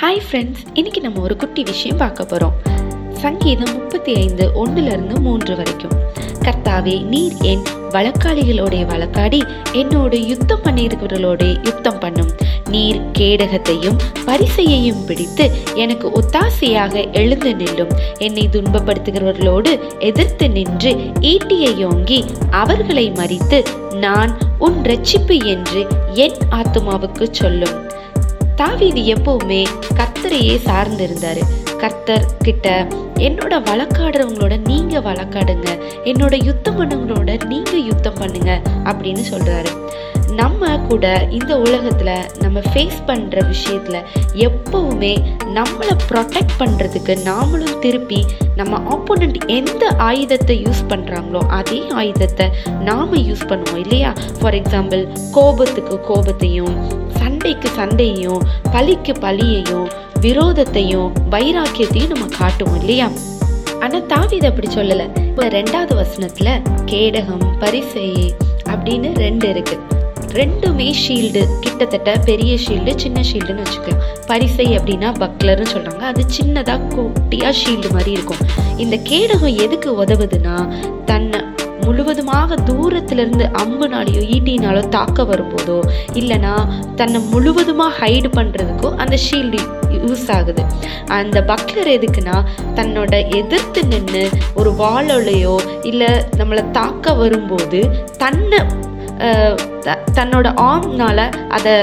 Hi friends இன்னைக்கு நம்ம ஒரு குட்டி விஷயம் பார்க்க போகிறோம் சங்கீதம் முப்பத்தி ஐந்து ஒன்றுலேருந்து மூன்று வரைக்கும். கர்த்தாவே நீர் என் வழக்காளிகளோடைய வழக்காடி என்னோட யுத்தம் பண்ணியிருக்கிறவர்களோட யுத்தம் பண்ணும். நீர் கேடகத்தையும் பரிசையையும் பிடித்து எனக்கு ஒத்தாசையாக எழுந்து நில்லும். என்னை துன்பப்படுத்துகிறவர்களோடு எதிர்த்து நின்று ஈட்டியை யோங்கி அவர்களை மறித்து நான் உன் ரட்சிப்பு என்று என் ஆத்துமாவுக்கு சொல்லும். தாவீது எப்பவுமே கர்த்தரையே சார்ந்து இருந்தார் கர்த்தர் கிட்ட என்னோட வழக்காடுறவங்களோட நீங்க வழக்காடுங்க. என்னோட யுத்தம் பண்ணவங்களோட நீங்க யுத்தம் பண்ணுங்க. அப்படின்னு சொல்றாரு. நம்ம கூட இந்த உலகத்துல நம்ம ஃபேஸ் பண்ற விஷயத்துல எப்பவுமே நம்மளை ப்ரொடெக்ட் பண்றதுக்கு நாமளும் திருப்பி நம்ம ஆப்போனண்ட் எந்த ஆயுதத்தை யூஸ் பண்றாங்களோ அதே ஆயுதத்தை நாம யூஸ் பண்ணுவோம் இல்லையா? ஃபார் எக்ஸாம்பிள் கோபத்துக்கு கோபத்தையும் சண்டைக்கு சண்டையையும் பழிக்கு பழியையும் விரோதத்தையும் வைராக்கியத்தையும் நம்ம காட்டுவோம் இல்லையா? ஆனா தாவித அப்படி சொல்லல. இப்போ ரெண்டாவது வசனத்துல கேடகம் பரிசை அப்படின்னு ரெண்டு இருக்கு. ரெண்டுமே ஷீல்டு கிட்டத்தட்ட பெரிய ஷீல்டு சின்ன ஷீல்டுன்னு வச்சுக்கலாம் பரிசை அப்படின்னா பக்லர்னு சொல்றாங்க. அது சின்னதா குட்டியா ஷீல்டு மாதிரி இருக்கும். இந்த கேடகம் எதுக்கு உதவுதுன்னா தன்னை முழுவதுமாக தூரத்திலிருந்து அம்புனாலேயோ ஈட்டினாலோ தாக்க வரும்போதோ இல்லைனா தன்னை முழுவதுமாக ஹைடு பண்ணுறதுக்கோ அந்த ஷீல்டு யூஸ் ஆகுது. அந்த பக்லர் எதுக்குன்னா தன்னோட எதிர்த்து நின்று ஒரு வாழலையோ இல்லை நம்மளை தாக்க வரும்போது தன்னை தன்னோட ஆம்னால் அதை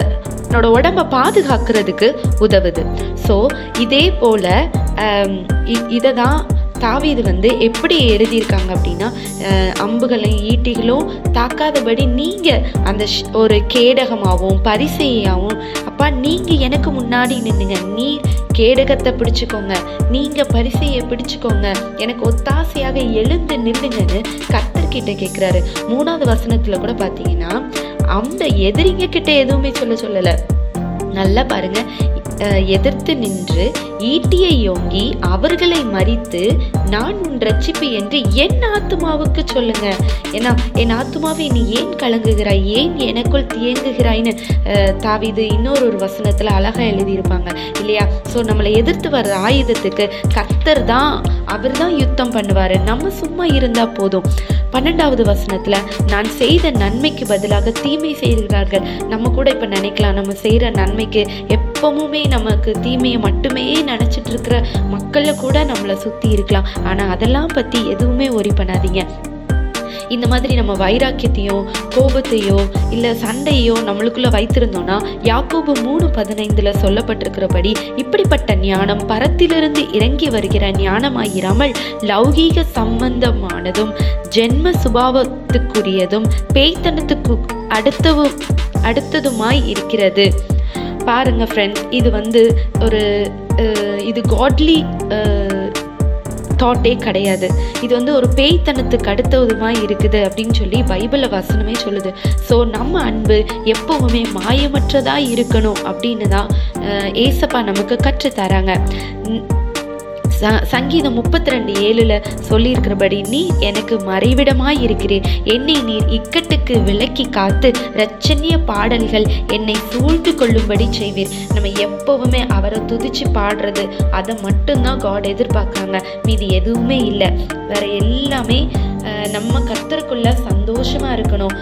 தன்னோட உடம்பை பாதுகாக்கிறதுக்கு உதவுது. ஸோ இதே போல் இதை தான் தாவீது வந்து எப்படி எழுதியிருக்காங்க அப்படின்னா அம்புகளையும் ஈட்டிகளும் தாக்காதபடி நீங்கள் அந்த ஒரு கேடகமாகவும் பரிசையாகவும் அப்பா நீங்கள் எனக்கு முன்னாடி நின்றுங்க நீர் கேடகத்தை பிடிச்சிக்கோங்க. நீங்கள் பரிசையை பிடிச்சிக்கோங்க. எனக்கு ஒத்தாசையாக எழுந்து நில்லுங்கன்னு கத்தர்கிட்ட கேட்குறாரு. மூணாவது வசனத்தில் கூட பார்த்தீங்கன்னா அந்த எதிரிங்க கிட்ட எதுவுமே சொல்ல சொல்லலை. நல்லா பாருங்க. எதிர்த்து நின்று ஈட்டியை யோங்கி அவர்களை மறித்து நான் உன் ரட்சிப்பு என்று என் ஆத்மாவுக்கு சொல்லுங்க. ஏன்னா என் ஆத்மாவை நீ ஏன் கலங்குகிறாய்? ஏன் எனக்குள் தியங்குகிறாய்னு? தாவிது இன்னொரு ஒரு வசனத்துல அழகா எழுதியிருப்பாங்க. இல்லையா? ஸோ நம்மளை எதிர்த்து வர்ற ஆயுதத்துக்கு கர்த்தர் தான் அவர் தான் யுத்தம் பண்ணுவாரு. நம்ம சும்மா இருந்தா போதும். பன்னெண்டாவது வசனத்தில் நான் செய்த நன்மைக்கு பதிலாக தீமை செய்கிறார்கள். நம்ம கூட இப்போ நினைக்கலாம் நம்ம செய்கிற நன்மைக்கு எப்பவுமே நமக்கு தீமையை மட்டுமே நினச்சிட்டு இருக்கிற மக்களை கூட நம்மளை சுற்றி இருக்கலாம். ஆனால் அதெல்லாம் பற்றி எதுவுமே ஒரி பண்ணாதீங்க. இந்த மாதிரி நம்ம வைராக்கியத்தையோ கோபத்தையோ இல்லை சண்டையோ நம்மளுக்குள்ள வைத்திருந்தோம்னா யாக்கோபு மூணு பதினைந்துல சொல்லப்பட்டிருக்கிறபடி இப்படிப்பட்ட ஞானம் பரத்திலிருந்து இறங்கி வருகிற ஞானமாயிராமல் லௌகீக சம்பந்தமானதும் ஜென்ம சுபாவத்துக்குரியதும் பேய்த்தனத்துக்கு அடுத்தவும் அடுத்ததுமாய் இருக்கிறது. பாருங்க ஃப்ரெண்ட்ஸ் இது வந்து ஒரு இது காட்லி தாட்டே கிடையாது. இது வந்து ஒரு பேய்த்தனத்துக்கு அடுத்ததுமாக இருக்குது அப்படின்னு சொல்லி பைபிள வசனமே சொல்லுது. ஸோ நம்ம அன்பு எப்பவுமே மாயமற்றதாக இருக்கணும் அப்படின்னு தான் ஏசப்பா நமக்கு கற்றுத்தராங்க. சங்கீதம் முப்பத்தி ரெண்டு ஏழுல சொல்லியிருக்கிறபடி நீ எனக்கு மறைவிடமாய் இருக்கிறீர் என்னை நீர் இக்கட்டுக்கு விலக்கி காத்து ரச்சனிய பாடல்கள் என்னை சூழ்ந்து கொள்ளும்படி செய்வீர். நம்ம எப்பவுமே அவரை துதிச்சு பாடுறது அதை மட்டும்தான் காட் எதிர்பார்க்குறாங்க. மீது எதுவுமே இல்லை. வேற எல்லாமே நம்ம கத்தருக்குள்ள சந்தோஷமா இருக்கணும்.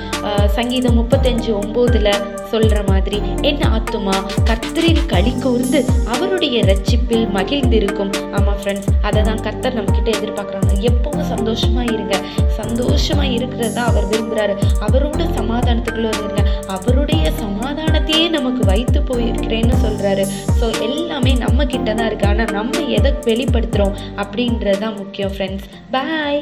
சங்கீதம் முப்பத்தஞ்சு ஒம்போதுல சொல்ற மாதிரி என் ஆத்துமா கர்த்தரில் களி கூர்ந்து அவருடைய ரட்சிப்பில் மகிழ்ந்திருக்கும். ஆமா ஃப்ரெண்ட்ஸ் அதை தான் கர்த்தர் நம்ம கிட்ட எதிர்பார்க்குறாங்க. எப்பவும் சந்தோஷமா இருங்க. சந்தோஷமா இருக்கிறதா அவர் விரும்புறாரு. அவரோட சமாதானத்துக்குள்ள இருங்க. அவருடைய சமாதானத்தையே நமக்கு வைத்து போயிருக்கிறேன்னு சொல்றாரு. ஸோ எல்லாமே நம்ம கிட்ட தான் இருக்கு. ஆனால் நம்ம எதை வெளிப்படுத்துறோம் அப்படின்றது தான் முக்கியம் ஃப்ரெண்ட்ஸ் பாய்